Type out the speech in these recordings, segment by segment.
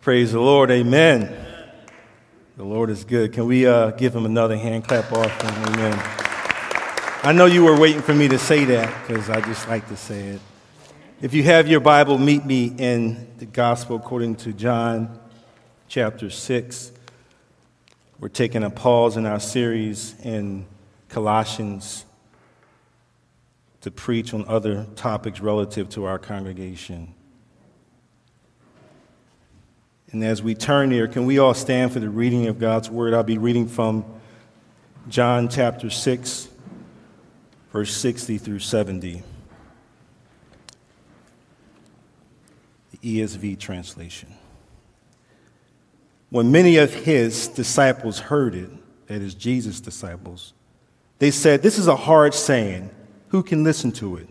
Praise the Lord. Amen. The Lord is good. Can we uh, give him another hand clap offering? Amen. I know you were waiting for me to say that because I just like to say it. If you have your Bible, meet me in the Gospel according to John chapter 6. We're taking a pause in our series in Colossians to preach on other topics relative to our congregation. And as we turn here, can we all stand for the reading of God's word? I'll be reading from John chapter 6, verse 60 through 70. The ESV translation. When many of his disciples heard it, that is, Jesus' disciples, they said, This is a hard saying. Who can listen to it?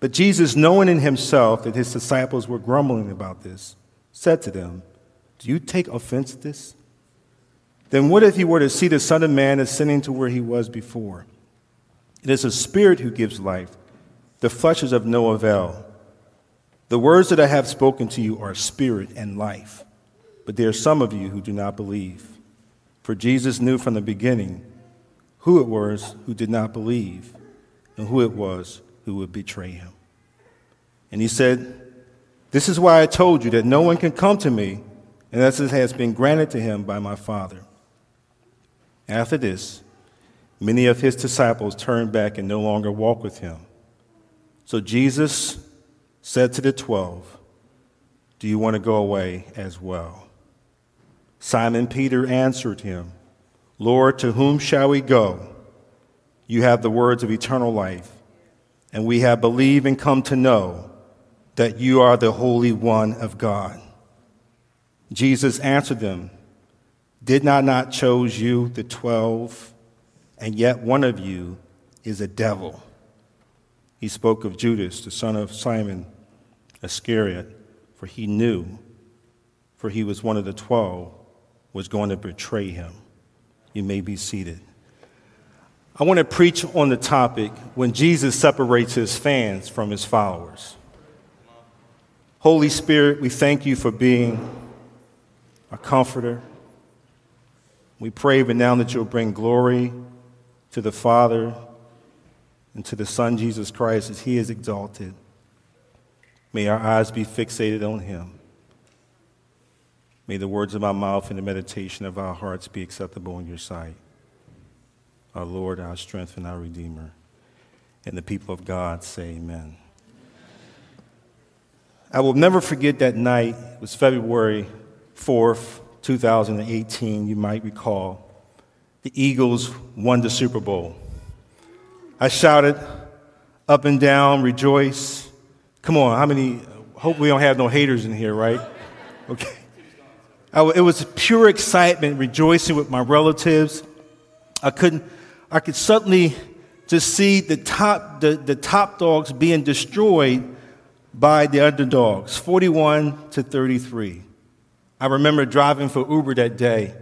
But Jesus, knowing in himself that his disciples were grumbling about this, said to them, Do you take offense at this? Then what if he were to see the Son of Man ascending to where he was before? It is the spirit who gives life, the flesh is of no avail. The words that I have spoken to you are spirit and life, but there are some of you who do not believe. For Jesus knew from the beginning who it was who did not believe and who it was who would betray him. And he said, This is why I told you that no one can come to me unless it has been granted to him by my Father. After this, many of his disciples turned back and no longer walked with him. So Jesus said to the twelve, Do you want to go away as well? Simon Peter answered him, Lord, to whom shall we go? You have the words of eternal life, and we have believed and come to know that you are the Holy One of God. Jesus answered them, Did not not chose you, the twelve, and yet one of you is a devil? He spoke of Judas, the son of Simon Iscariot, for he knew, for he was one of the twelve, was going to betray him. You may be seated. I want to preach on the topic when Jesus separates his fans from his followers. Holy Spirit, we thank you for being our comforter. We pray even now that you'll bring glory to the Father and to the Son, Jesus Christ, as he is exalted. May our eyes be fixated on him. May the words of my mouth and the meditation of our hearts be acceptable in your sight. Our Lord, our strength, and our Redeemer. And the people of God say, Amen. I will never forget that night. It was February 4th, 2018, you might recall. The Eagles won the Super Bowl. I shouted up and down, rejoice. Come on, how many? Hope we don't have no haters in here, right? Okay. I, it was pure excitement, rejoicing with my relatives. I couldn't, I could suddenly just see the top, the, the top dogs being destroyed by the underdogs, 41 to 33. I remember driving for Uber that day.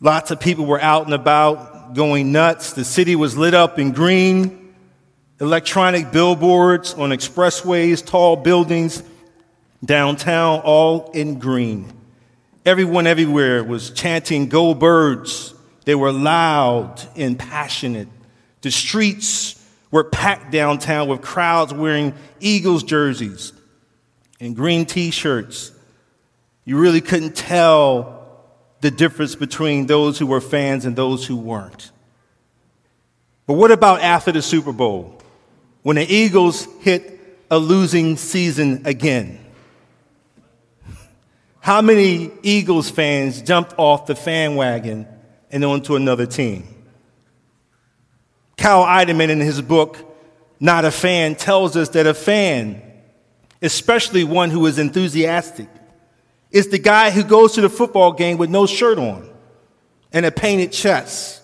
Lots of people were out and about going nuts. The city was lit up in green, electronic billboards on expressways, tall buildings downtown, all in green. Everyone everywhere was chanting, Go Birds. They were loud and passionate. The streets were packed downtown with crowds wearing Eagles jerseys and green t shirts. You really couldn't tell the difference between those who were fans and those who weren't. But what about after the Super Bowl, when the Eagles hit a losing season again? How many Eagles fans jumped off the fan wagon and onto another team? Kyle Idleman, in his book, Not a Fan, tells us that a fan, especially one who is enthusiastic, is the guy who goes to the football game with no shirt on and a painted chest.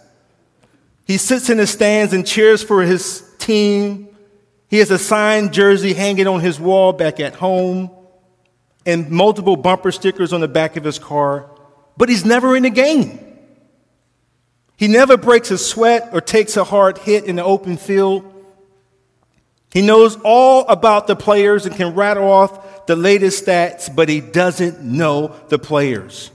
He sits in the stands and cheers for his team. He has a signed jersey hanging on his wall back at home and multiple bumper stickers on the back of his car, but he's never in the game. He never breaks a sweat or takes a hard hit in the open field. He knows all about the players and can rattle off the latest stats, but he doesn't know the players.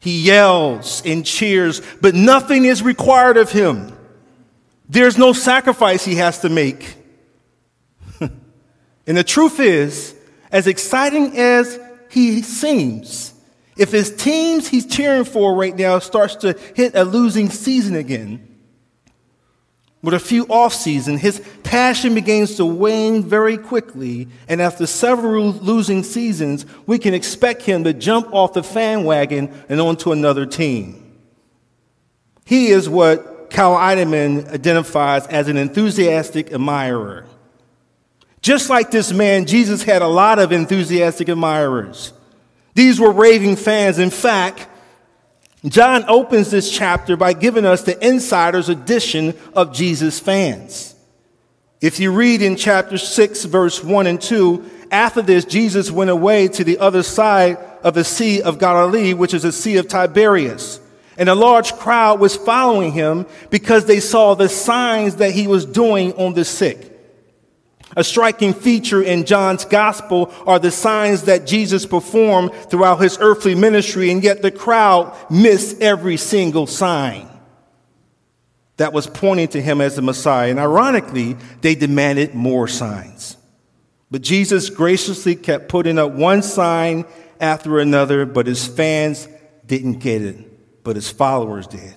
He yells and cheers, but nothing is required of him. There's no sacrifice he has to make. and the truth is, as exciting as he seems, if his teams he's cheering for right now starts to hit a losing season again, with a few off season, his passion begins to wane very quickly, and after several losing seasons, we can expect him to jump off the fan wagon and onto another team. He is what Cal Idleman identifies as an enthusiastic admirer. Just like this man, Jesus had a lot of enthusiastic admirers. These were raving fans. In fact, John opens this chapter by giving us the insider's edition of Jesus' fans. If you read in chapter 6, verse 1 and 2, after this, Jesus went away to the other side of the Sea of Galilee, which is the Sea of Tiberias. And a large crowd was following him because they saw the signs that he was doing on the sick. A striking feature in John's gospel are the signs that Jesus performed throughout his earthly ministry, and yet the crowd missed every single sign that was pointing to him as the Messiah. And ironically, they demanded more signs. But Jesus graciously kept putting up one sign after another, but his fans didn't get it, but his followers did.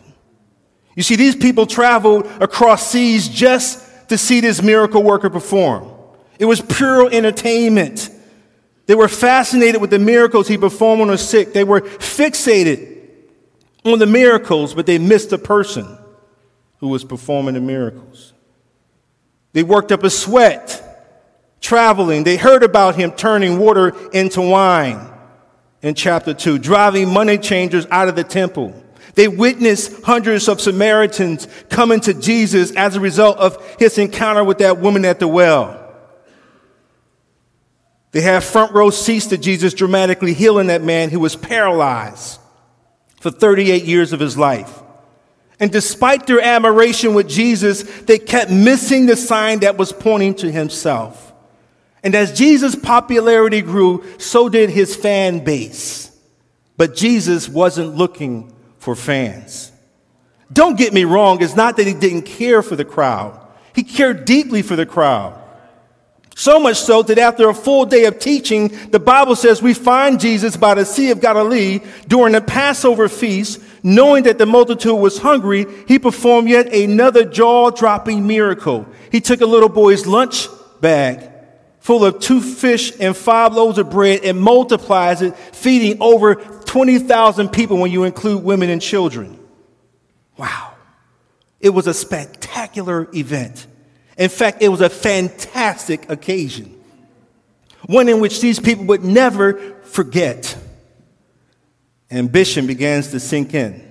You see, these people traveled across seas just to see this miracle worker perform. It was pure entertainment. They were fascinated with the miracles he performed on the sick. They were fixated on the miracles, but they missed the person who was performing the miracles. They worked up a sweat traveling. They heard about him turning water into wine in chapter 2, driving money changers out of the temple. They witnessed hundreds of Samaritans coming to Jesus as a result of his encounter with that woman at the well. They had front row seats to Jesus dramatically healing that man who was paralyzed for 38 years of his life. And despite their admiration with Jesus, they kept missing the sign that was pointing to himself. And as Jesus' popularity grew, so did his fan base. But Jesus wasn't looking for fans. Don't get me wrong, it's not that he didn't care for the crowd, he cared deeply for the crowd. So much so that after a full day of teaching, the Bible says we find Jesus by the Sea of Galilee during the Passover feast. Knowing that the multitude was hungry, he performed yet another jaw dropping miracle. He took a little boy's lunch bag full of two fish and five loaves of bread and multiplies it, feeding over 20,000 people when you include women and children. Wow. It was a spectacular event. In fact, it was a fantastic occasion, one in which these people would never forget. Ambition begins to sink in.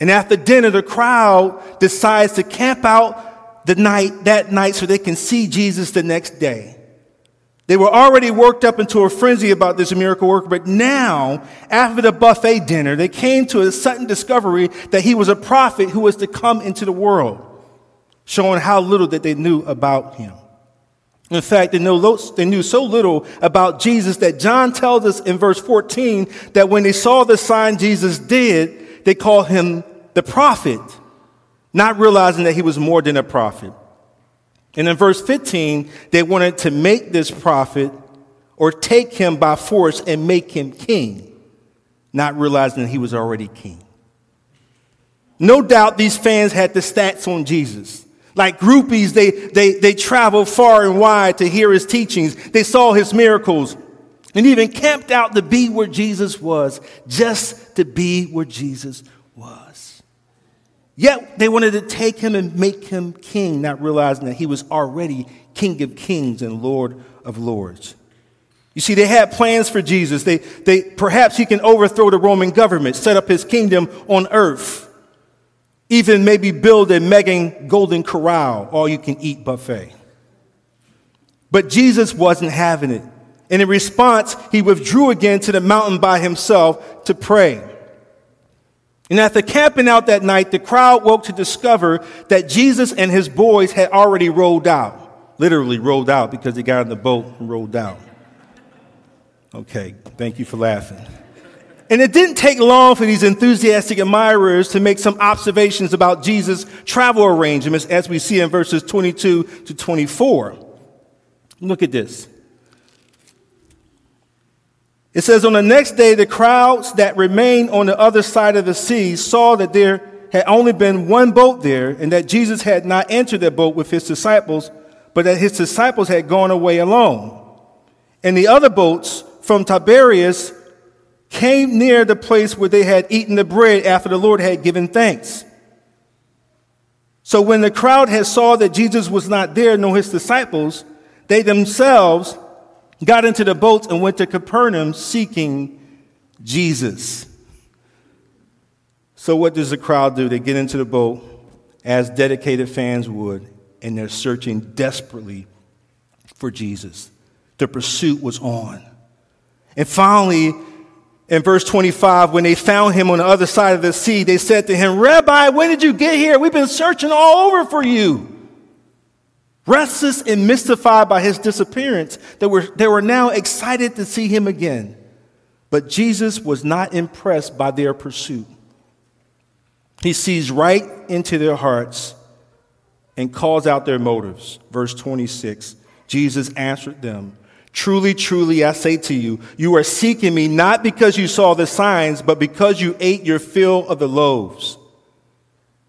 And after dinner, the crowd decides to camp out the night, that night so they can see Jesus the next day. They were already worked up into a frenzy about this miracle worker, but now, after the buffet dinner, they came to a sudden discovery that he was a prophet who was to come into the world, showing how little that they knew about him. In fact, they knew, they knew so little about Jesus that John tells us in verse 14 that when they saw the sign Jesus did, they called him the prophet, not realizing that he was more than a prophet. And in verse 15, they wanted to make this prophet or take him by force and make him king, not realizing that he was already king. No doubt these fans had the stats on Jesus. Like groupies, they, they, they traveled far and wide to hear his teachings. They saw his miracles and even camped out to be where Jesus was, just to be where Jesus. Yet they wanted to take him and make him king, not realizing that he was already King of kings and Lord of lords. You see, they had plans for Jesus. They, they, perhaps he can overthrow the Roman government, set up his kingdom on earth, even maybe build a mega golden corral, all you can eat buffet. But Jesus wasn't having it. And in response, he withdrew again to the mountain by himself to pray. And after camping out that night, the crowd woke to discover that Jesus and his boys had already rolled out. Literally rolled out because they got in the boat and rolled out. Okay, thank you for laughing. And it didn't take long for these enthusiastic admirers to make some observations about Jesus' travel arrangements, as we see in verses 22 to 24. Look at this. It says, On the next day, the crowds that remained on the other side of the sea saw that there had only been one boat there, and that Jesus had not entered the boat with his disciples, but that his disciples had gone away alone. And the other boats from Tiberias came near the place where they had eaten the bread after the Lord had given thanks. So when the crowd had saw that Jesus was not there, nor his disciples, they themselves got into the boats and went to Capernaum seeking Jesus. So what does the crowd do? They get into the boat as dedicated fans would, and they're searching desperately for Jesus. The pursuit was on. And finally, in verse 25, when they found him on the other side of the sea, they said to him, Rabbi, when did you get here? We've been searching all over for you. Restless and mystified by his disappearance, they were, they were now excited to see him again. But Jesus was not impressed by their pursuit. He sees right into their hearts and calls out their motives. Verse 26 Jesus answered them. Truly, truly, I say to you, you are seeking me not because you saw the signs, but because you ate your fill of the loaves.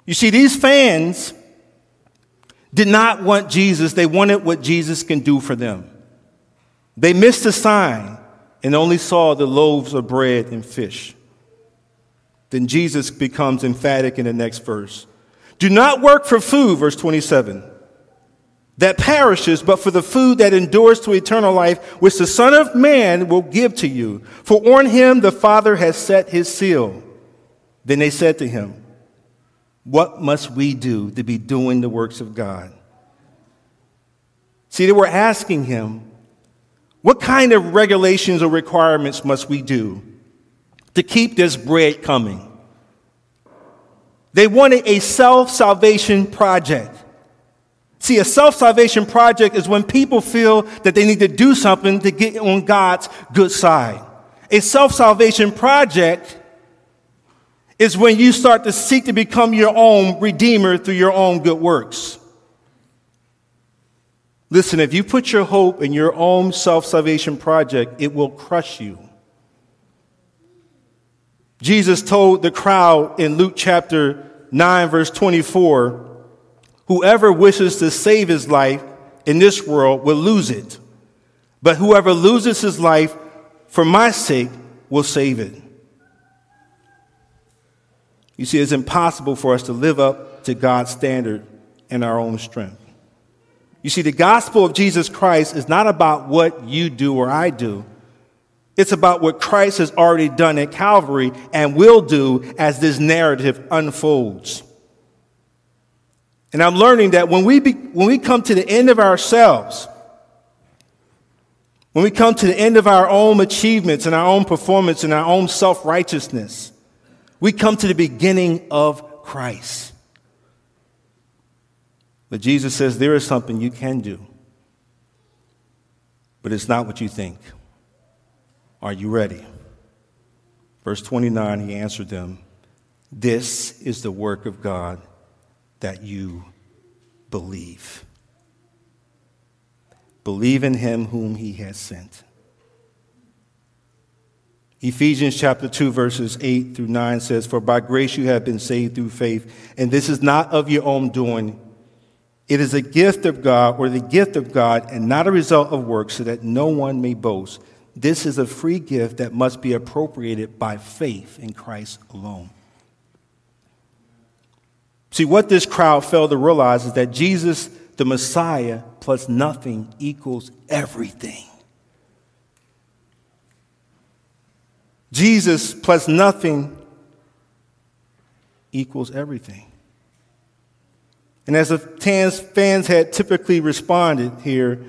You see, these fans did not want Jesus, they wanted what Jesus can do for them. They missed the sign and only saw the loaves of bread and fish. Then Jesus becomes emphatic in the next verse. Do not work for food, verse 27 that perishes, but for the food that endures to eternal life, which the Son of Man will give to you. For on him the Father has set his seal. Then they said to him, What must we do to be doing the works of God? See, they were asking him, What kind of regulations or requirements must we do to keep this bread coming? They wanted a self salvation project. See, a self salvation project is when people feel that they need to do something to get on God's good side. A self salvation project is when you start to seek to become your own redeemer through your own good works. Listen, if you put your hope in your own self salvation project, it will crush you. Jesus told the crowd in Luke chapter 9, verse 24, Whoever wishes to save his life in this world will lose it. But whoever loses his life for my sake will save it. You see, it's impossible for us to live up to God's standard in our own strength. You see, the gospel of Jesus Christ is not about what you do or I do. It's about what Christ has already done at Calvary and will do as this narrative unfolds. And I'm learning that when we, be, when we come to the end of ourselves, when we come to the end of our own achievements and our own performance and our own self righteousness, we come to the beginning of Christ. But Jesus says there is something you can do, but it's not what you think. Are you ready? Verse 29, he answered them This is the work of God that you believe. Believe in him whom he has sent. Ephesians chapter 2, verses 8 through 9 says, For by grace you have been saved through faith, and this is not of your own doing. It is a gift of God, or the gift of God, and not a result of works, so that no one may boast. This is a free gift that must be appropriated by faith in Christ alone. See, what this crowd failed to realize is that Jesus, the Messiah, plus nothing equals everything. Jesus plus nothing equals everything. And as the fans had typically responded here,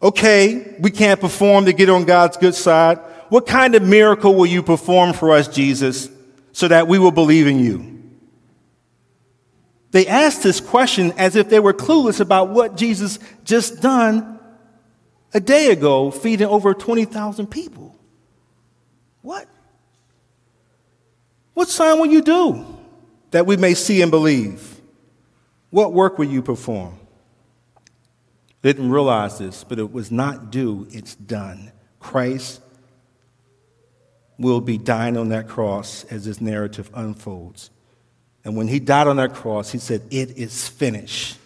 okay, we can't perform to get on God's good side. What kind of miracle will you perform for us, Jesus, so that we will believe in you? They asked this question as if they were clueless about what Jesus just done a day ago feeding over 20,000 people. What? What sign will you do that we may see and believe? What work will you perform? They didn't realize this, but it was not due, it's done. Christ will be dying on that cross as this narrative unfolds. And when he died on that cross, he said, It is finished.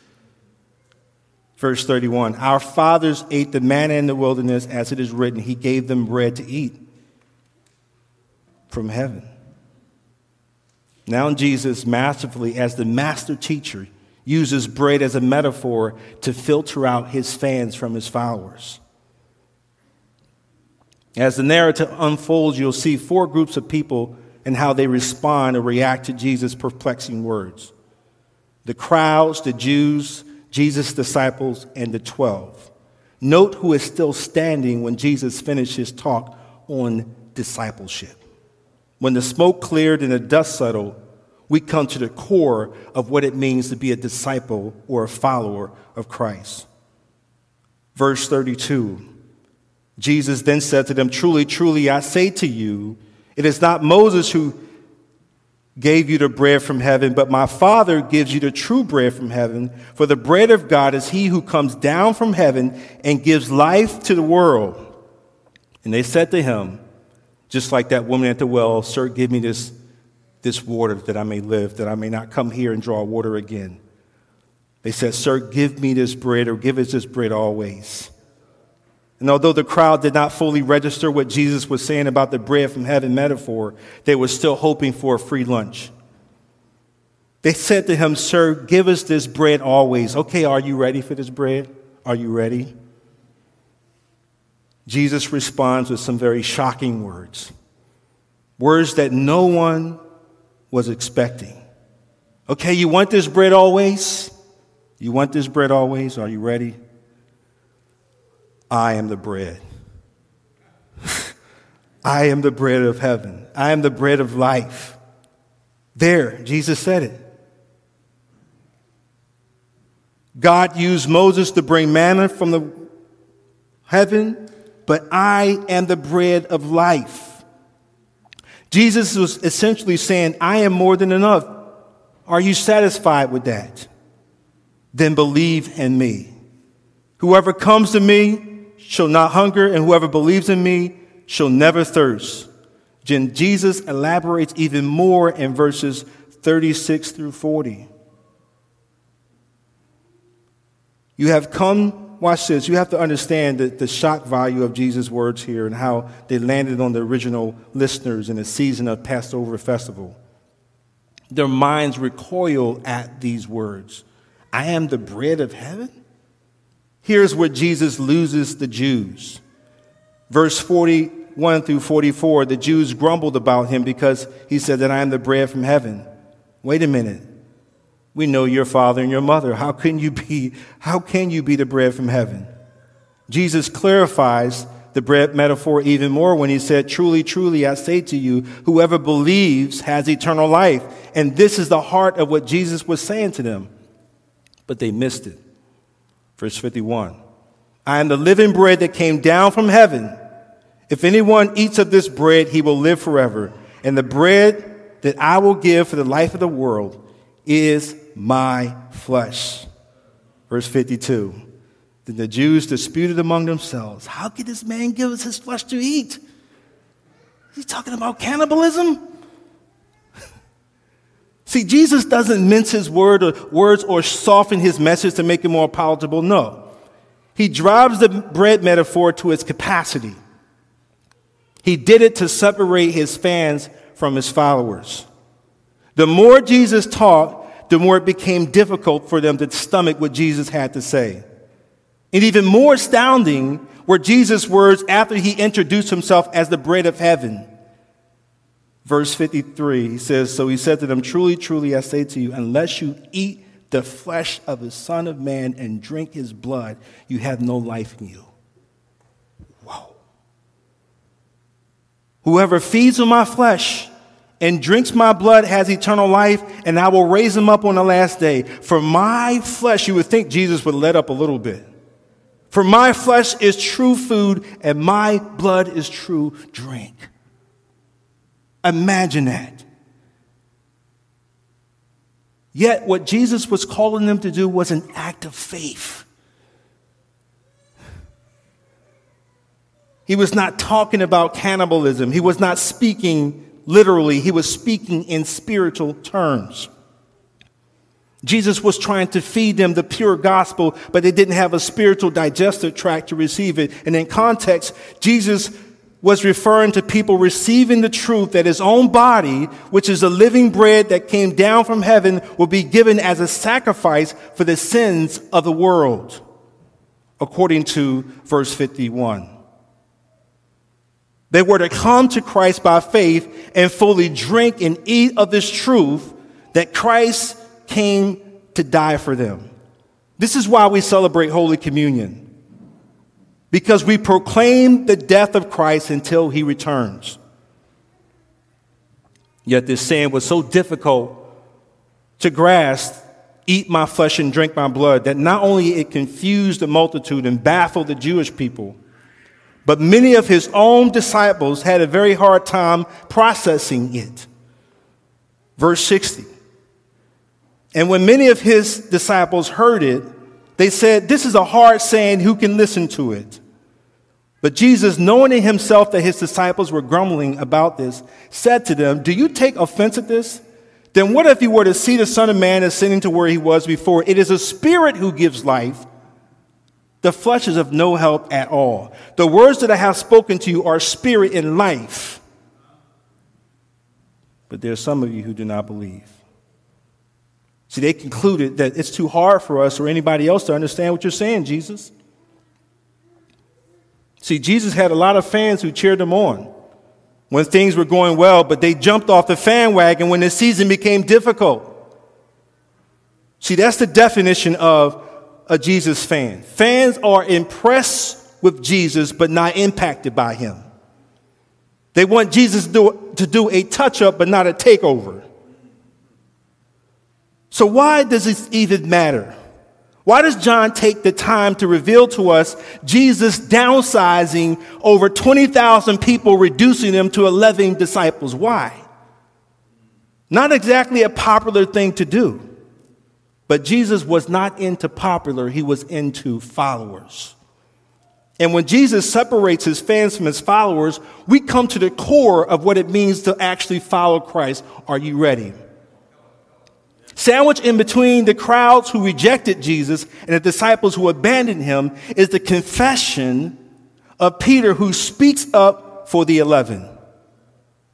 Verse 31 Our fathers ate the manna in the wilderness, as it is written, He gave them bread to eat from heaven. Now, Jesus, masterfully, as the master teacher, uses bread as a metaphor to filter out his fans from his followers. As the narrative unfolds, you'll see four groups of people and how they respond or react to Jesus' perplexing words the crowds, the Jews, Jesus' disciples, and the twelve. Note who is still standing when Jesus finishes his talk on discipleship. When the smoke cleared and the dust settled, we come to the core of what it means to be a disciple or a follower of Christ. Verse 32 Jesus then said to them, Truly, truly, I say to you, it is not Moses who gave you the bread from heaven, but my Father gives you the true bread from heaven. For the bread of God is he who comes down from heaven and gives life to the world. And they said to him, just like that woman at the well, Sir, give me this, this water that I may live, that I may not come here and draw water again. They said, Sir, give me this bread, or give us this bread always. And although the crowd did not fully register what Jesus was saying about the bread from heaven metaphor, they were still hoping for a free lunch. They said to him, Sir, give us this bread always. Okay, are you ready for this bread? Are you ready? Jesus responds with some very shocking words, words that no one was expecting. Okay, you want this bread always? You want this bread always? Are you ready? I am the bread. I am the bread of heaven. I am the bread of life. There, Jesus said it. God used Moses to bring manna from the heaven, but I am the bread of life. Jesus was essentially saying, I am more than enough. Are you satisfied with that? Then believe in me. Whoever comes to me, shall not hunger, and whoever believes in me shall never thirst. Then Jesus elaborates even more in verses 36 through 40. You have come, watch this, you have to understand the, the shock value of Jesus' words here and how they landed on the original listeners in the season of Passover festival. Their minds recoil at these words I am the bread of heaven? Here's where Jesus loses the Jews. Verse 41 through 44 the Jews grumbled about him because he said that I am the bread from heaven. Wait a minute. We know your father and your mother. How can you be, how can you be the bread from heaven? Jesus clarifies the bread metaphor even more when he said, Truly, truly, I say to you, whoever believes has eternal life. And this is the heart of what Jesus was saying to them. But they missed it. Verse 51 I am the living bread that came down from heaven. If anyone eats of this bread, he will live forever. And the bread that I will give for the life of the world is my flesh. Verse 52 Then the Jews disputed among themselves How could this man give us his flesh to eat? Is he talking about cannibalism? See, Jesus doesn't mince his word or, words or soften his message to make it more palatable. No. He drives the bread metaphor to its capacity. He did it to separate his fans from his followers. The more Jesus taught, the more it became difficult for them to stomach what Jesus had to say. And even more astounding were Jesus' words after he introduced himself as the bread of heaven. Verse 53, he says, So he said to them, Truly, truly, I say to you, unless you eat the flesh of the Son of Man and drink his blood, you have no life in you. Whoa. Whoever feeds on my flesh and drinks my blood has eternal life, and I will raise him up on the last day. For my flesh, you would think Jesus would let up a little bit. For my flesh is true food and my blood is true drink. Imagine that. Yet, what Jesus was calling them to do was an act of faith. He was not talking about cannibalism. He was not speaking literally. He was speaking in spiritual terms. Jesus was trying to feed them the pure gospel, but they didn't have a spiritual digestive tract to receive it. And in context, Jesus was referring to people receiving the truth that his own body, which is the living bread that came down from heaven, will be given as a sacrifice for the sins of the world, according to verse 51. They were to come to Christ by faith and fully drink and eat of this truth that Christ came to die for them. This is why we celebrate Holy Communion. Because we proclaim the death of Christ until he returns. Yet this saying was so difficult to grasp eat my flesh and drink my blood that not only it confused the multitude and baffled the Jewish people, but many of his own disciples had a very hard time processing it. Verse 60. And when many of his disciples heard it, they said, This is a hard saying, who can listen to it? But Jesus, knowing in himself that his disciples were grumbling about this, said to them, Do you take offense at this? Then what if you were to see the Son of Man ascending to where he was before? It is a spirit who gives life. The flesh is of no help at all. The words that I have spoken to you are spirit and life. But there are some of you who do not believe. See, they concluded that it's too hard for us or anybody else to understand what you're saying, Jesus. See, Jesus had a lot of fans who cheered him on when things were going well, but they jumped off the fan wagon when the season became difficult. See, that's the definition of a Jesus fan. Fans are impressed with Jesus, but not impacted by him. They want Jesus to do, to do a touch up, but not a takeover. So, why does this even matter? Why does John take the time to reveal to us Jesus downsizing over 20,000 people, reducing them to 11 disciples? Why? Not exactly a popular thing to do, but Jesus was not into popular, he was into followers. And when Jesus separates his fans from his followers, we come to the core of what it means to actually follow Christ. Are you ready? Sandwiched in between the crowds who rejected Jesus and the disciples who abandoned him is the confession of Peter who speaks up for the eleven.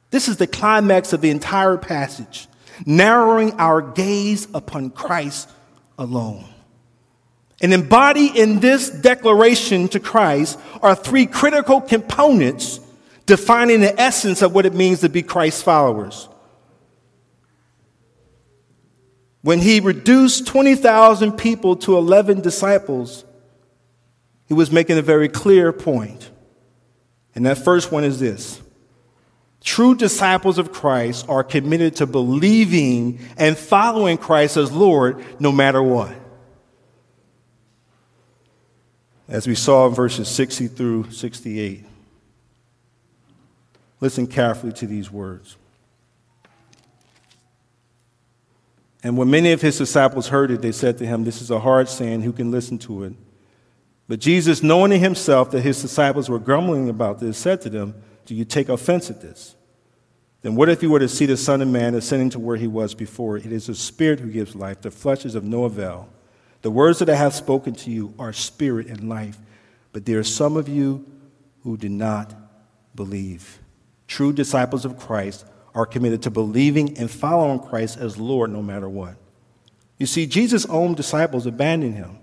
This is the climax of the entire passage, narrowing our gaze upon Christ alone. And embodied in this declaration to Christ are three critical components defining the essence of what it means to be Christ's followers. When he reduced 20,000 people to 11 disciples, he was making a very clear point. And that first one is this True disciples of Christ are committed to believing and following Christ as Lord no matter what. As we saw in verses 60 through 68. Listen carefully to these words. And when many of his disciples heard it, they said to him, This is a hard saying, who can listen to it? But Jesus, knowing in himself that his disciples were grumbling about this, said to them, Do you take offense at this? Then what if you were to see the Son of Man ascending to where he was before? It is the Spirit who gives life, the flesh is of no avail. The words that I have spoken to you are spirit and life, but there are some of you who do not believe. True disciples of Christ are committed to believing and following Christ as Lord no matter what. You see, Jesus' own disciples abandoned him.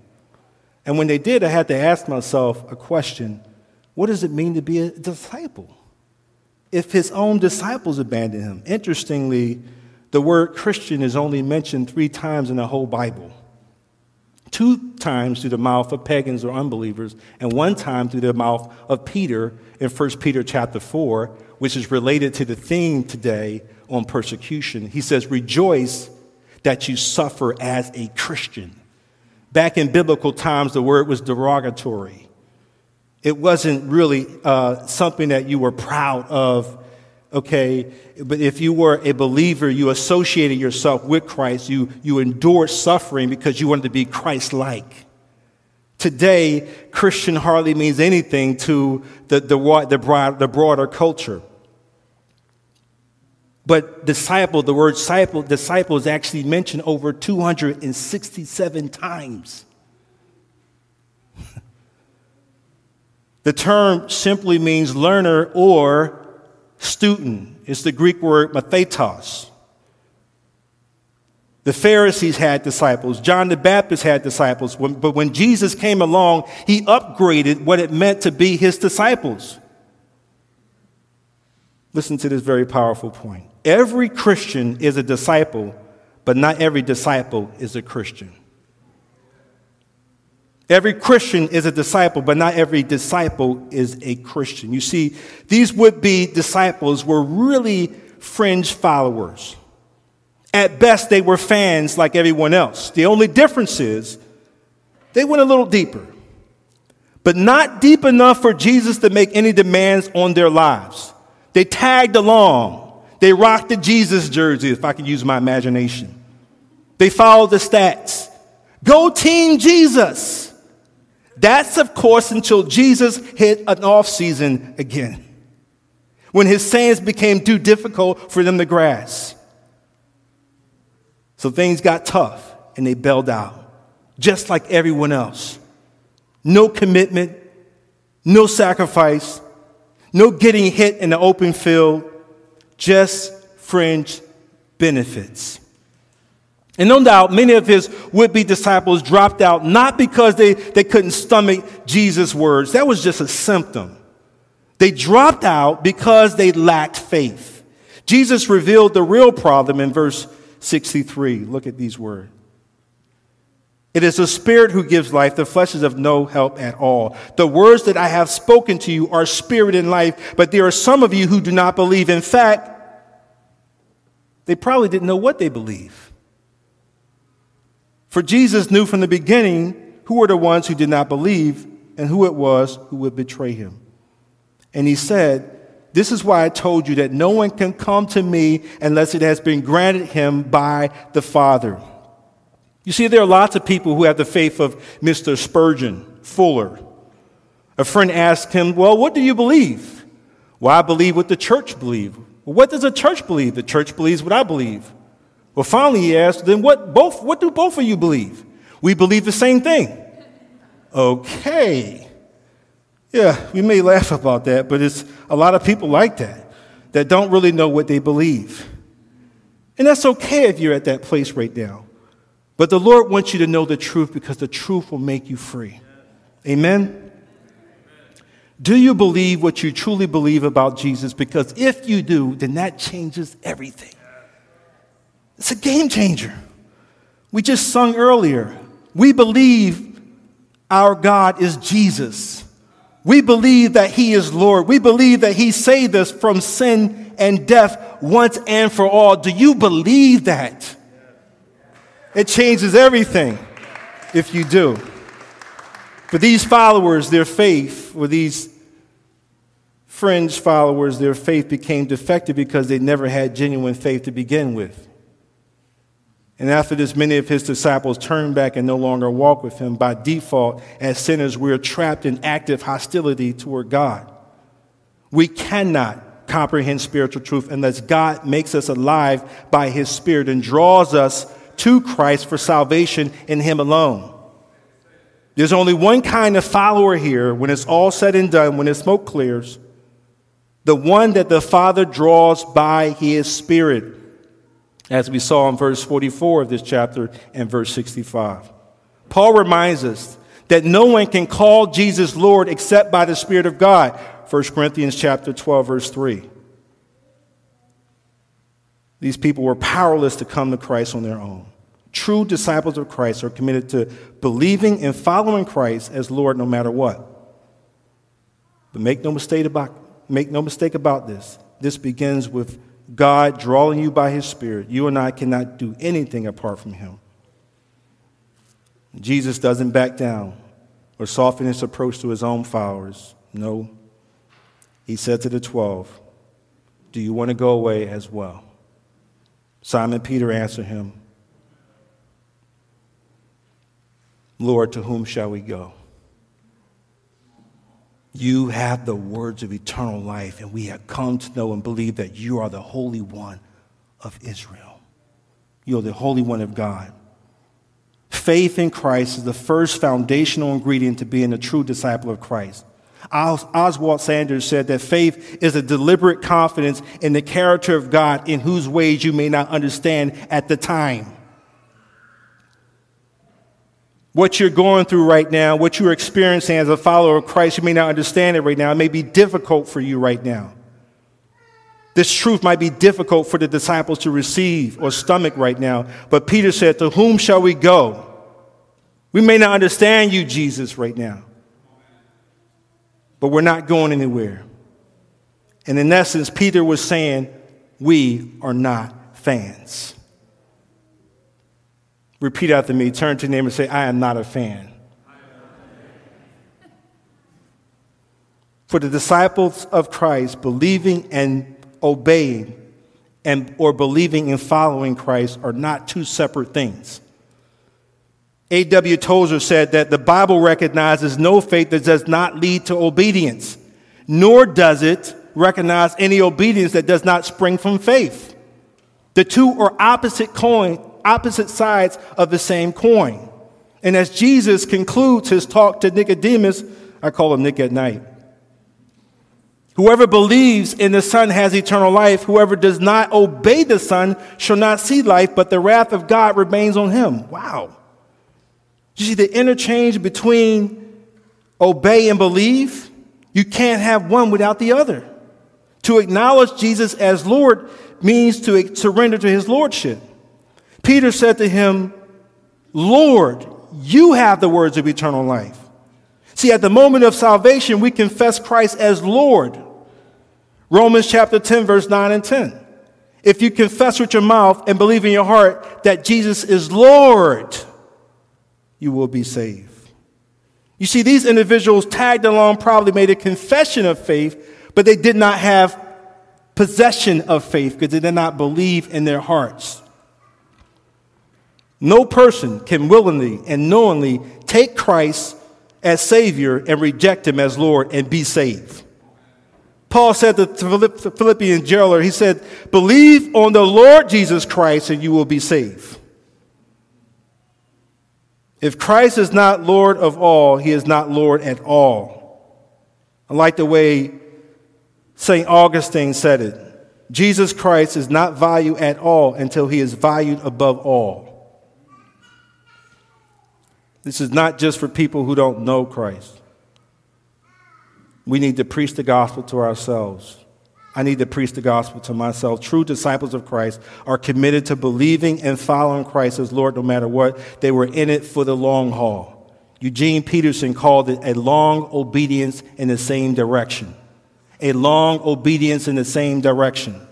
And when they did, I had to ask myself a question what does it mean to be a disciple? If his own disciples abandoned him. Interestingly, the word Christian is only mentioned three times in the whole Bible two times through the mouth of pagans or unbelievers, and one time through the mouth of Peter in 1 Peter chapter 4, which is related to the theme today on persecution. He says, Rejoice that you suffer as a Christian. Back in biblical times, the word was derogatory. It wasn't really uh, something that you were proud of, okay? But if you were a believer, you associated yourself with Christ. You, you endured suffering because you wanted to be Christ like. Today, Christian hardly means anything to the, the, the, broad, the broader culture. But disciple, the word disciple, disciple is actually mentioned over 267 times. The term simply means learner or student. It's the Greek word mathetos. The Pharisees had disciples. John the Baptist had disciples. But when Jesus came along, he upgraded what it meant to be his disciples. Listen to this very powerful point. Every Christian is a disciple, but not every disciple is a Christian. Every Christian is a disciple, but not every disciple is a Christian. You see, these would be disciples were really fringe followers. At best, they were fans like everyone else. The only difference is they went a little deeper, but not deep enough for Jesus to make any demands on their lives. They tagged along. They rocked the Jesus jersey, if I can use my imagination. They followed the stats. Go Team Jesus. That's, of course, until Jesus hit an off season again, when his sayings became too difficult for them to grasp. So things got tough and they bailed out, just like everyone else. No commitment, no sacrifice, no getting hit in the open field, just fringe benefits. And no doubt, many of his would be disciples dropped out not because they, they couldn't stomach Jesus' words, that was just a symptom. They dropped out because they lacked faith. Jesus revealed the real problem in verse 63. Look at these words. It is the Spirit who gives life. The flesh is of no help at all. The words that I have spoken to you are spirit and life, but there are some of you who do not believe. In fact, they probably didn't know what they believe. For Jesus knew from the beginning who were the ones who did not believe and who it was who would betray him. And he said, this is why I told you that no one can come to me unless it has been granted him by the Father. You see, there are lots of people who have the faith of Mr. Spurgeon, Fuller. A friend asked him, Well, what do you believe? Well, I believe what the church believes. What does the church believe? The church believes what I believe. Well, finally he asked, Then what, both, what do both of you believe? We believe the same thing. Okay. Yeah, we may laugh about that, but it's a lot of people like that that don't really know what they believe. And that's okay if you're at that place right now. But the Lord wants you to know the truth because the truth will make you free. Amen? Do you believe what you truly believe about Jesus? Because if you do, then that changes everything. It's a game changer. We just sung earlier. We believe our God is Jesus. We believe that He is Lord. We believe that He saved us from sin and death once and for all. Do you believe that? It changes everything if you do. For these followers, their faith, or these fringe followers, their faith became defective because they never had genuine faith to begin with. And after this, many of his disciples turned back and no longer walked with him. By default, as sinners, we're trapped in active hostility toward God. We cannot comprehend spiritual truth unless God makes us alive by his Spirit and draws us to Christ for salvation in him alone. There's only one kind of follower here when it's all said and done, when the smoke clears the one that the Father draws by his Spirit as we saw in verse 44 of this chapter and verse 65. Paul reminds us that no one can call Jesus Lord except by the Spirit of God. 1 Corinthians chapter 12 verse 3. These people were powerless to come to Christ on their own. True disciples of Christ are committed to believing and following Christ as Lord no matter what. But make no mistake about, make no mistake about this. This begins with God drawing you by his Spirit. You and I cannot do anything apart from him. Jesus doesn't back down. or soften his approach to his own followers. No. He said to the twelve, Do you want to go away as well? Simon Peter answered him, Lord, to whom shall we go? You have the words of eternal life, and we have come to know and believe that you are the Holy One of Israel. You are the Holy One of God. Faith in Christ is the first foundational ingredient to being a true disciple of Christ. Oswald Sanders said that faith is a deliberate confidence in the character of God in whose ways you may not understand at the time. What you're going through right now, what you're experiencing as a follower of Christ, you may not understand it right now. It may be difficult for you right now. This truth might be difficult for the disciples to receive or stomach right now. But Peter said, To whom shall we go? We may not understand you, Jesus, right now but we're not going anywhere. And in essence, Peter was saying, We are not fans. Repeat after me. Turn to your neighbor and say, I am not a fan. For the disciples of Christ, believing and obeying and, or believing and following Christ are not two separate things. A.W. Tozer said that the Bible recognizes no faith that does not lead to obedience, nor does it recognize any obedience that does not spring from faith. The two are opposite coin, opposite sides of the same coin. And as Jesus concludes his talk to Nicodemus, I call him Nick at night. Whoever believes in the Son has eternal life. Whoever does not obey the Son shall not see life, but the wrath of God remains on him. Wow. You see the interchange between obey and believe? You can't have one without the other. To acknowledge Jesus as Lord means to surrender to his lordship. Peter said to him, Lord, you have the words of eternal life. See, at the moment of salvation, we confess Christ as Lord. Romans chapter 10, verse 9 and 10. If you confess with your mouth and believe in your heart that Jesus is Lord, you will be saved. You see, these individuals tagged along probably made a confession of faith, but they did not have possession of faith because they did not believe in their hearts. No person can willingly and knowingly take Christ as Savior and reject Him as Lord and be saved. Paul said to the Philippian jailer, he said, Believe on the Lord Jesus Christ and you will be saved. If Christ is not Lord of all, he is not Lord at all. I like the way St. Augustine said it Jesus Christ is not valued at all until he is valued above all. This is not just for people who don't know Christ. We need to preach the gospel to ourselves. I need to preach the gospel to myself. True disciples of Christ are committed to believing and following Christ as Lord no matter what. They were in it for the long haul. Eugene Peterson called it a long obedience in the same direction. A long obedience in the same direction.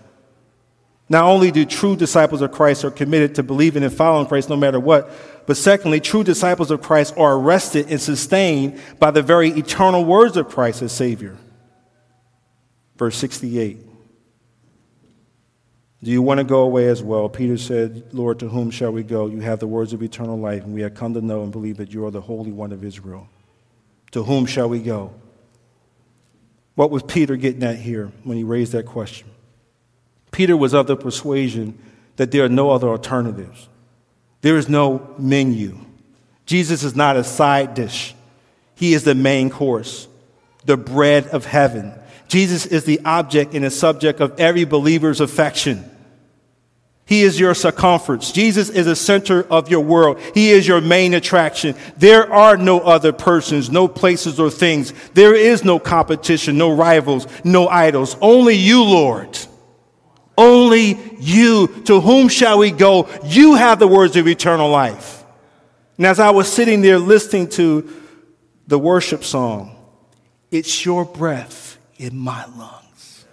Not only do true disciples of Christ are committed to believing and following Christ no matter what, but secondly, true disciples of Christ are arrested and sustained by the very eternal words of Christ as Savior. Verse 68. Do you want to go away as well? Peter said, Lord, to whom shall we go? You have the words of eternal life, and we have come to know and believe that you are the Holy One of Israel. To whom shall we go? What was Peter getting at here when he raised that question? Peter was of the persuasion that there are no other alternatives. There is no menu. Jesus is not a side dish, He is the main course, the bread of heaven. Jesus is the object and the subject of every believer's affection. He is your circumference. Jesus is the center of your world. He is your main attraction. There are no other persons, no places or things. There is no competition, no rivals, no idols. Only you, Lord. Only you. To whom shall we go? You have the words of eternal life. And as I was sitting there listening to the worship song, it's your breath in my lungs.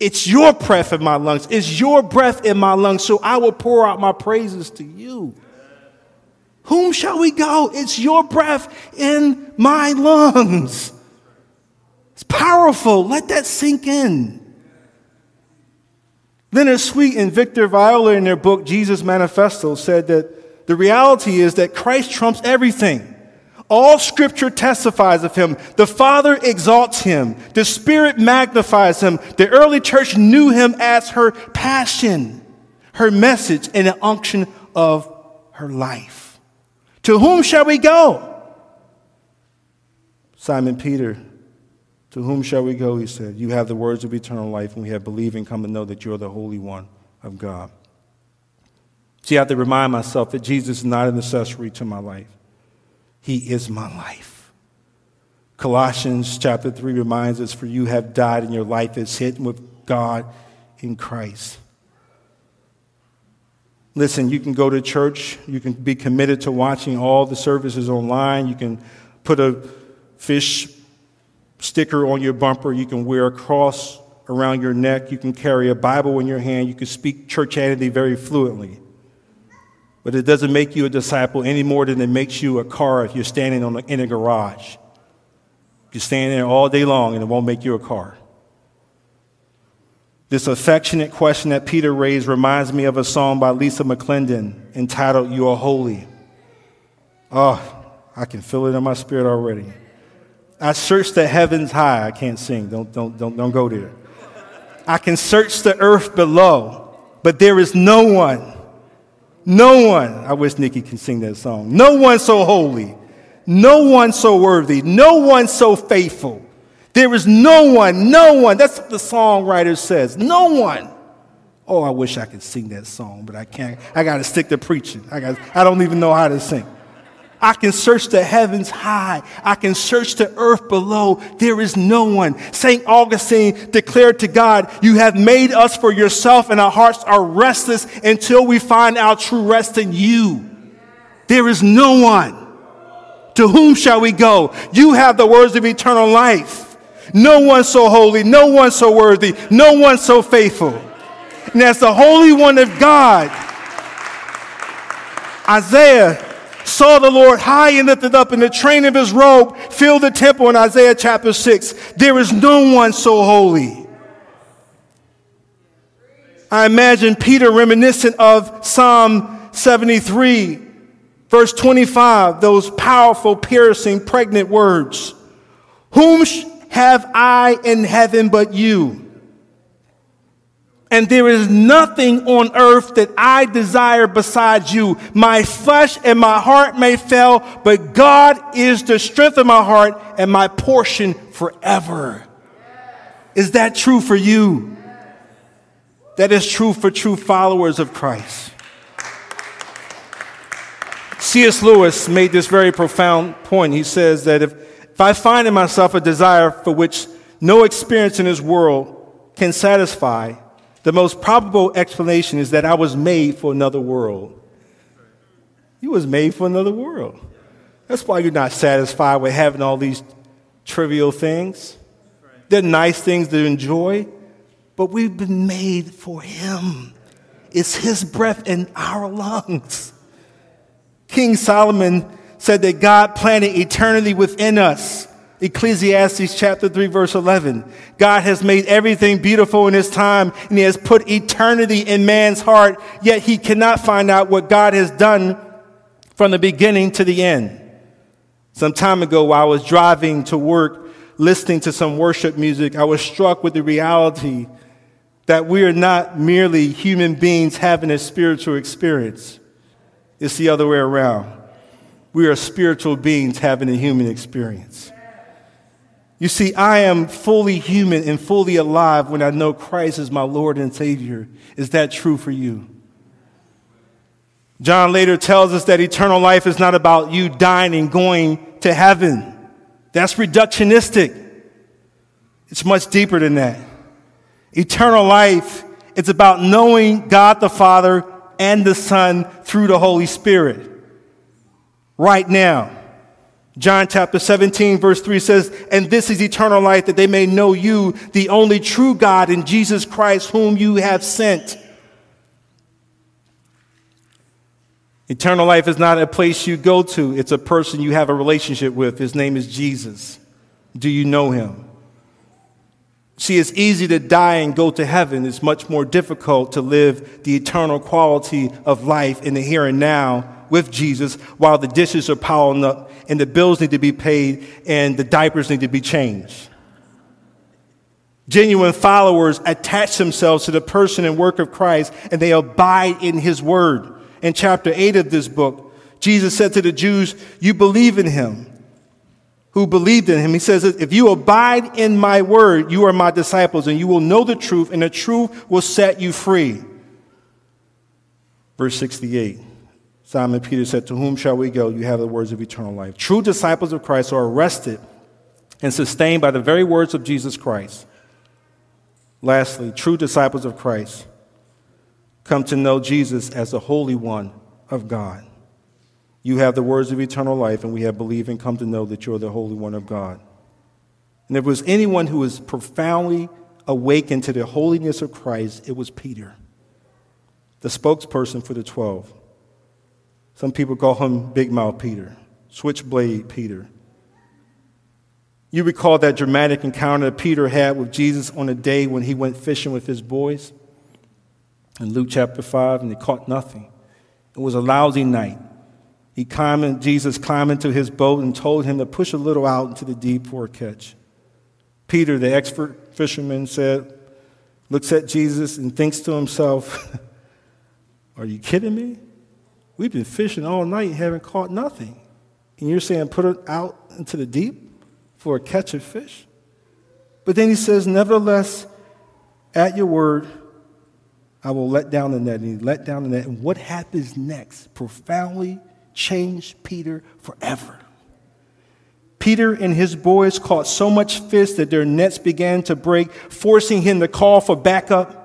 It's your breath in my lungs. It's your breath in my lungs. So I will pour out my praises to you. Whom shall we go? It's your breath in my lungs. It's powerful. Let that sink in. Leonard Sweet and Victor Viola, in their book Jesus Manifesto, said that the reality is that Christ trumps everything. All scripture testifies of him. The Father exalts him. The Spirit magnifies him. The early church knew him as her passion, her message, and the unction of her life. To whom shall we go? Simon Peter, to whom shall we go? He said, You have the words of eternal life, and we have believed and come to know that you're the Holy One of God. See, I have to remind myself that Jesus is not an accessory to my life. He is my life. Colossians chapter 3 reminds us, For you have died, and your life is hidden with God in Christ. Listen, you can go to church, you can be committed to watching all the services online, you can put a fish sticker on your bumper, you can wear a cross around your neck, you can carry a Bible in your hand, you can speak churchianity very fluently. But it doesn't make you a disciple any more than it makes you a car if you're standing on the, in a garage. You stand there all day long and it won't make you a car. This affectionate question that Peter raised reminds me of a song by Lisa McClendon entitled You Are Holy. Oh, I can feel it in my spirit already. I search the heavens high. I can't sing. Don't, don't, don't, don't go there. I can search the earth below, but there is no one no one, I wish Nikki can sing that song. No one so holy, no one so worthy, no one so faithful. There is no one, no one. That's what the songwriter says. No one. Oh, I wish I could sing that song, but I can't. I got to stick to preaching. I, got, I don't even know how to sing. I can search the heavens high. I can search the earth below. There is no one. St. Augustine declared to God, You have made us for yourself, and our hearts are restless until we find our true rest in you. There is no one. To whom shall we go? You have the words of eternal life. No one so holy, no one so worthy, no one so faithful. And as the Holy One of God, Isaiah saw the Lord high and lifted up, and the train of his robe filled the temple in Isaiah chapter 6. There is no one so holy. I imagine Peter reminiscent of Psalm 73, verse 25, those powerful, piercing, pregnant words. Whom have I in heaven but you? And there is nothing on earth that I desire besides you. My flesh and my heart may fail, but God is the strength of my heart and my portion forever. Is that true for you? That is true for true followers of Christ. C.S. Lewis made this very profound point. He says that if, if I find in myself a desire for which no experience in this world can satisfy, the most probable explanation is that I was made for another world. You was made for another world. That's why you're not satisfied with having all these trivial things. They're nice things to enjoy, but we've been made for Him. It's His breath in our lungs. King Solomon said that God planted eternity within us Ecclesiastes chapter 3 verse 11. God has made everything beautiful in his time and he has put eternity in man's heart, yet he cannot find out what God has done from the beginning to the end. Some time ago while I was driving to work, listening to some worship music, I was struck with the reality that we are not merely human beings having a spiritual experience. It's the other way around. We are spiritual beings having a human experience. You see, I am fully human and fully alive when I know Christ is my Lord and Savior. Is that true for you? John later tells us that eternal life is not about you dying and going to heaven. That's reductionistic. It's much deeper than that. Eternal life is about knowing God the Father and the Son through the Holy Spirit right now. John chapter 17, verse 3 says, And this is eternal life, that they may know you, the only true God, and Jesus Christ, whom you have sent. Eternal life is not a place you go to, it's a person you have a relationship with. His name is Jesus. Do you know him? See, it's easy to die and go to heaven. It's much more difficult to live the eternal quality of life in the here and now with Jesus while the dishes are piling up and the bills need to be paid and the diapers need to be changed. Genuine followers attach themselves to the person and work of Christ and they abide in his word. In chapter 8 of this book, Jesus said to the Jews, You believe in him who believed in him. He says, If you abide in my word, you are my disciples, and you will know the truth, and the truth will set you free. Verse 68 Simon Peter said, To whom shall we go? You have the words of eternal life. True disciples of Christ are arrested and sustained by the very words of Jesus Christ. Lastly, true disciples of Christ come to know Jesus as the Holy One of God. You have the words of eternal life, and we have believed and come to know that you're the Holy One of God. And if there was anyone who was profoundly awakened to the holiness of Christ, it was Peter, the spokesperson for the 12. Some people call him Big Mouth Peter, Switchblade Peter. You recall that dramatic encounter that Peter had with Jesus on a day when he went fishing with his boys in Luke chapter 5, and they caught nothing. It was a lousy night. He climbed, Jesus climbed into his boat and told him to push a little out into the deep for a catch. Peter, the expert fisherman, said, looks at Jesus and thinks to himself, Are you kidding me? We've been fishing all night haven't caught nothing. And you're saying put it out into the deep for a catch of fish? But then he says, Nevertheless, at your word, I will let down the net. And he let down the net. And what happens next profoundly changed Peter forever. Peter and his boys caught so much fish that their nets began to break, forcing him to call for backup.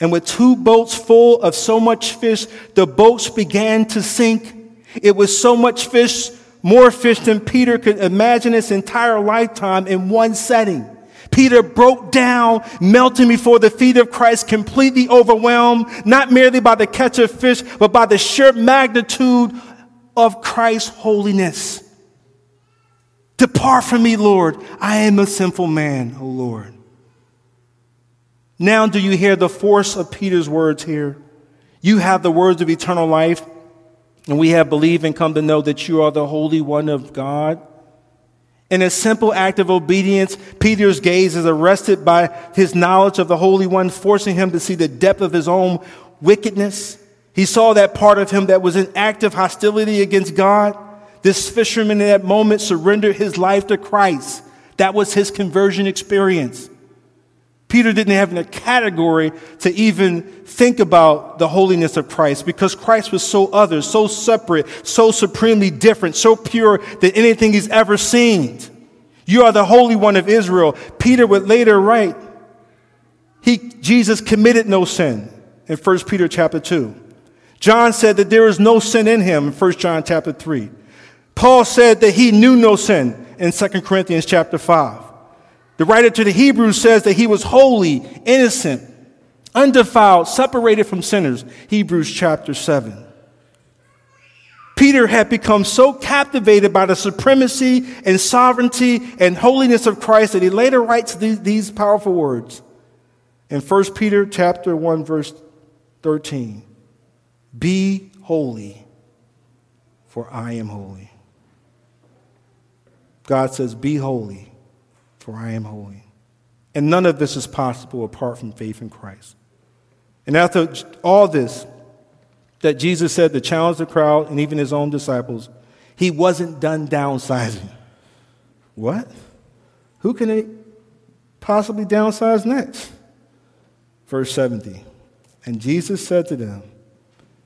And with two boats full of so much fish, the boats began to sink. It was so much fish, more fish than Peter could imagine his entire lifetime in one setting. Peter broke down, melting before the feet of Christ, completely overwhelmed, not merely by the catch of fish, but by the sheer magnitude of Christ's holiness. Depart from me, Lord. I am a sinful man, O Lord. Now, do you hear the force of Peter's words here? You have the words of eternal life, and we have believed and come to know that you are the Holy One of God. In a simple act of obedience, Peter's gaze is arrested by his knowledge of the Holy One, forcing him to see the depth of his own wickedness he saw that part of him that was in active hostility against God. This fisherman in that moment surrendered his life to Christ. That was his conversion experience. Peter didn't have a category to even think about the holiness of Christ because Christ was so other, so separate, so supremely different, so pure than anything he's ever seen. You are the Holy One of Israel. Peter would later write, he, Jesus committed no sin in 1 Peter chapter 2. John said that there is no sin in him in 1 John chapter 3. Paul said that he knew no sin in 2 Corinthians chapter 5. The writer to the Hebrews says that he was holy, innocent, undefiled, separated from sinners. Hebrews chapter 7. Peter had become so captivated by the supremacy and sovereignty and holiness of Christ that he later writes these, these powerful words in 1 Peter chapter 1 verse 13. Be holy, for I am holy. God says, Be holy, for I am holy. And none of this is possible apart from faith in Christ. And after all this, that Jesus said to challenge the crowd and even his own disciples, he wasn't done downsizing. What? Who can they possibly downsize next? Verse 70. And Jesus said to them,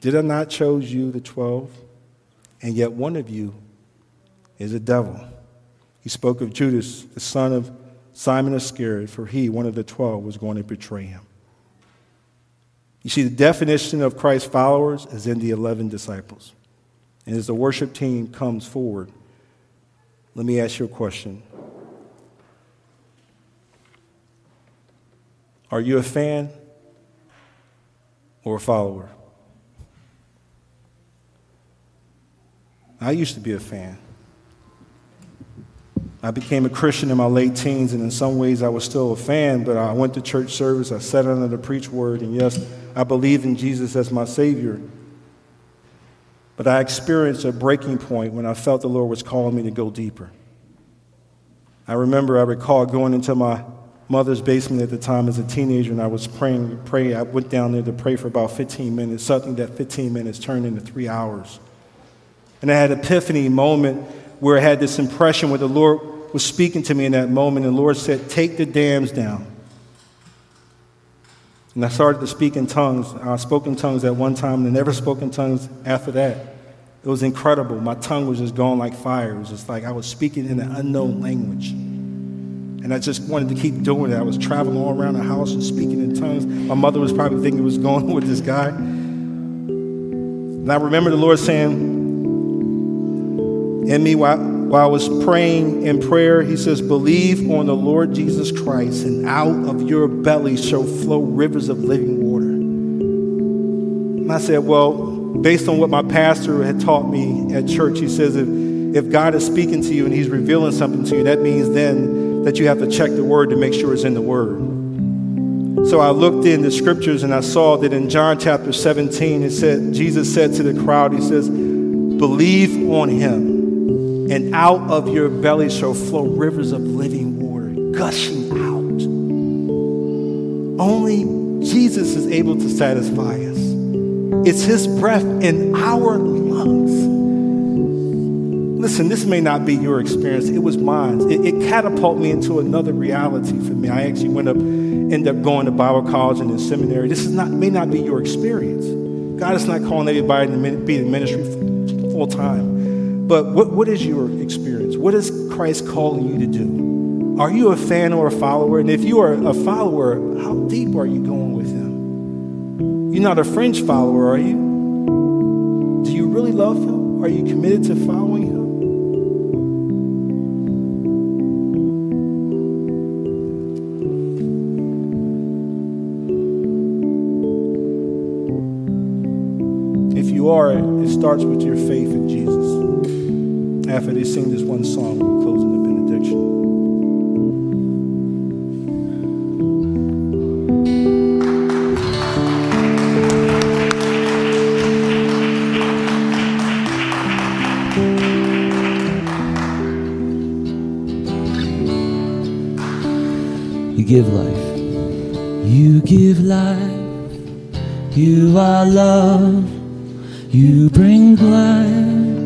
did I not choose you, the twelve? And yet one of you is a devil. He spoke of Judas, the son of Simon Iscariot, for he, one of the twelve, was going to betray him. You see, the definition of Christ's followers is in the 11 disciples. And as the worship team comes forward, let me ask you a question. Are you a fan or a follower? I used to be a fan. I became a Christian in my late teens, and in some ways I was still a fan, but I went to church service, I sat under the preach word, and yes, I believe in Jesus as my Savior. But I experienced a breaking point when I felt the Lord was calling me to go deeper. I remember, I recall going into my mother's basement at the time as a teenager, and I was praying, praying. I went down there to pray for about 15 minutes. Suddenly, that 15 minutes turned into three hours. And I had an epiphany moment where I had this impression where the Lord was speaking to me in that moment, and the Lord said, Take the dams down. And I started to speak in tongues. I spoke in tongues at one time and never spoke in tongues after that. It was incredible. My tongue was just going like fire. It was just like I was speaking in an unknown language. And I just wanted to keep doing it. I was traveling all around the house and speaking in tongues. My mother was probably thinking, it was going with this guy? And I remember the Lord saying, In me, while, while I was praying in prayer, he says, Believe on the Lord Jesus Christ, and out of your belly shall flow rivers of living water. And I said, Well, based on what my pastor had taught me at church, he says, If, if God is speaking to you and he's revealing something to you, that means then that you have to check the word to make sure it's in the word. So I looked in the scriptures and I saw that in John chapter 17, it said, Jesus said to the crowd, He says, Believe on him and out of your belly shall flow rivers of living water, gushing out. Only Jesus is able to satisfy us. It's His breath in our lungs. Listen, this may not be your experience. It was mine. It, it catapulted me into another reality for me. I actually went up, ended up going to Bible college and then seminary. This is not, may not be your experience. God is not calling everybody to be in ministry full time. But what, what is your experience? What is Christ calling you to do? Are you a fan or a follower? And if you are a follower, how deep are you going with Him? You're not a fringe follower, are you? Do you really love Him? Are you committed to following Him? If you are, it starts with your faith. After they sing this one song, we'll close in the benediction. You give life. You give life. You are love. You bring life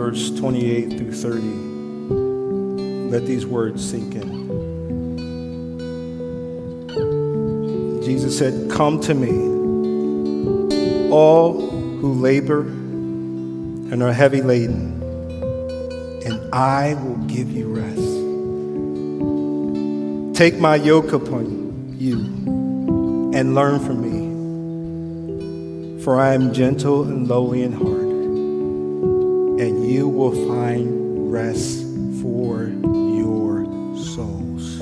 Verse 28 through 30. Let these words sink in. Jesus said, Come to me, all who labor and are heavy laden, and I will give you rest. Take my yoke upon you and learn from me, for I am gentle and lowly in heart and you will find rest for your souls.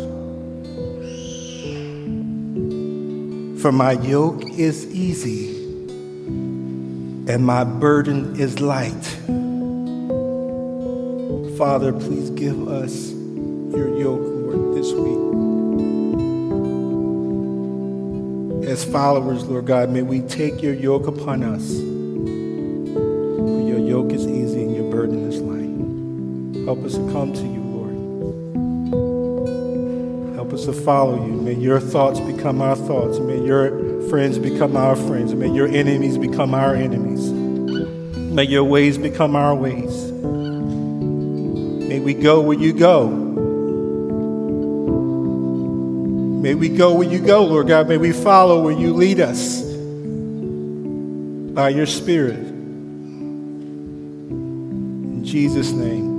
For my yoke is easy and my burden is light. Father, please give us your yoke, Lord, this week. As followers, Lord God, may we take your yoke upon us. Help us to come to you, Lord. Help us to follow you. May your thoughts become our thoughts. May your friends become our friends. May your enemies become our enemies. May your ways become our ways. May we go where you go. May we go where you go, Lord God. May we follow where you lead us by your Spirit. In Jesus' name,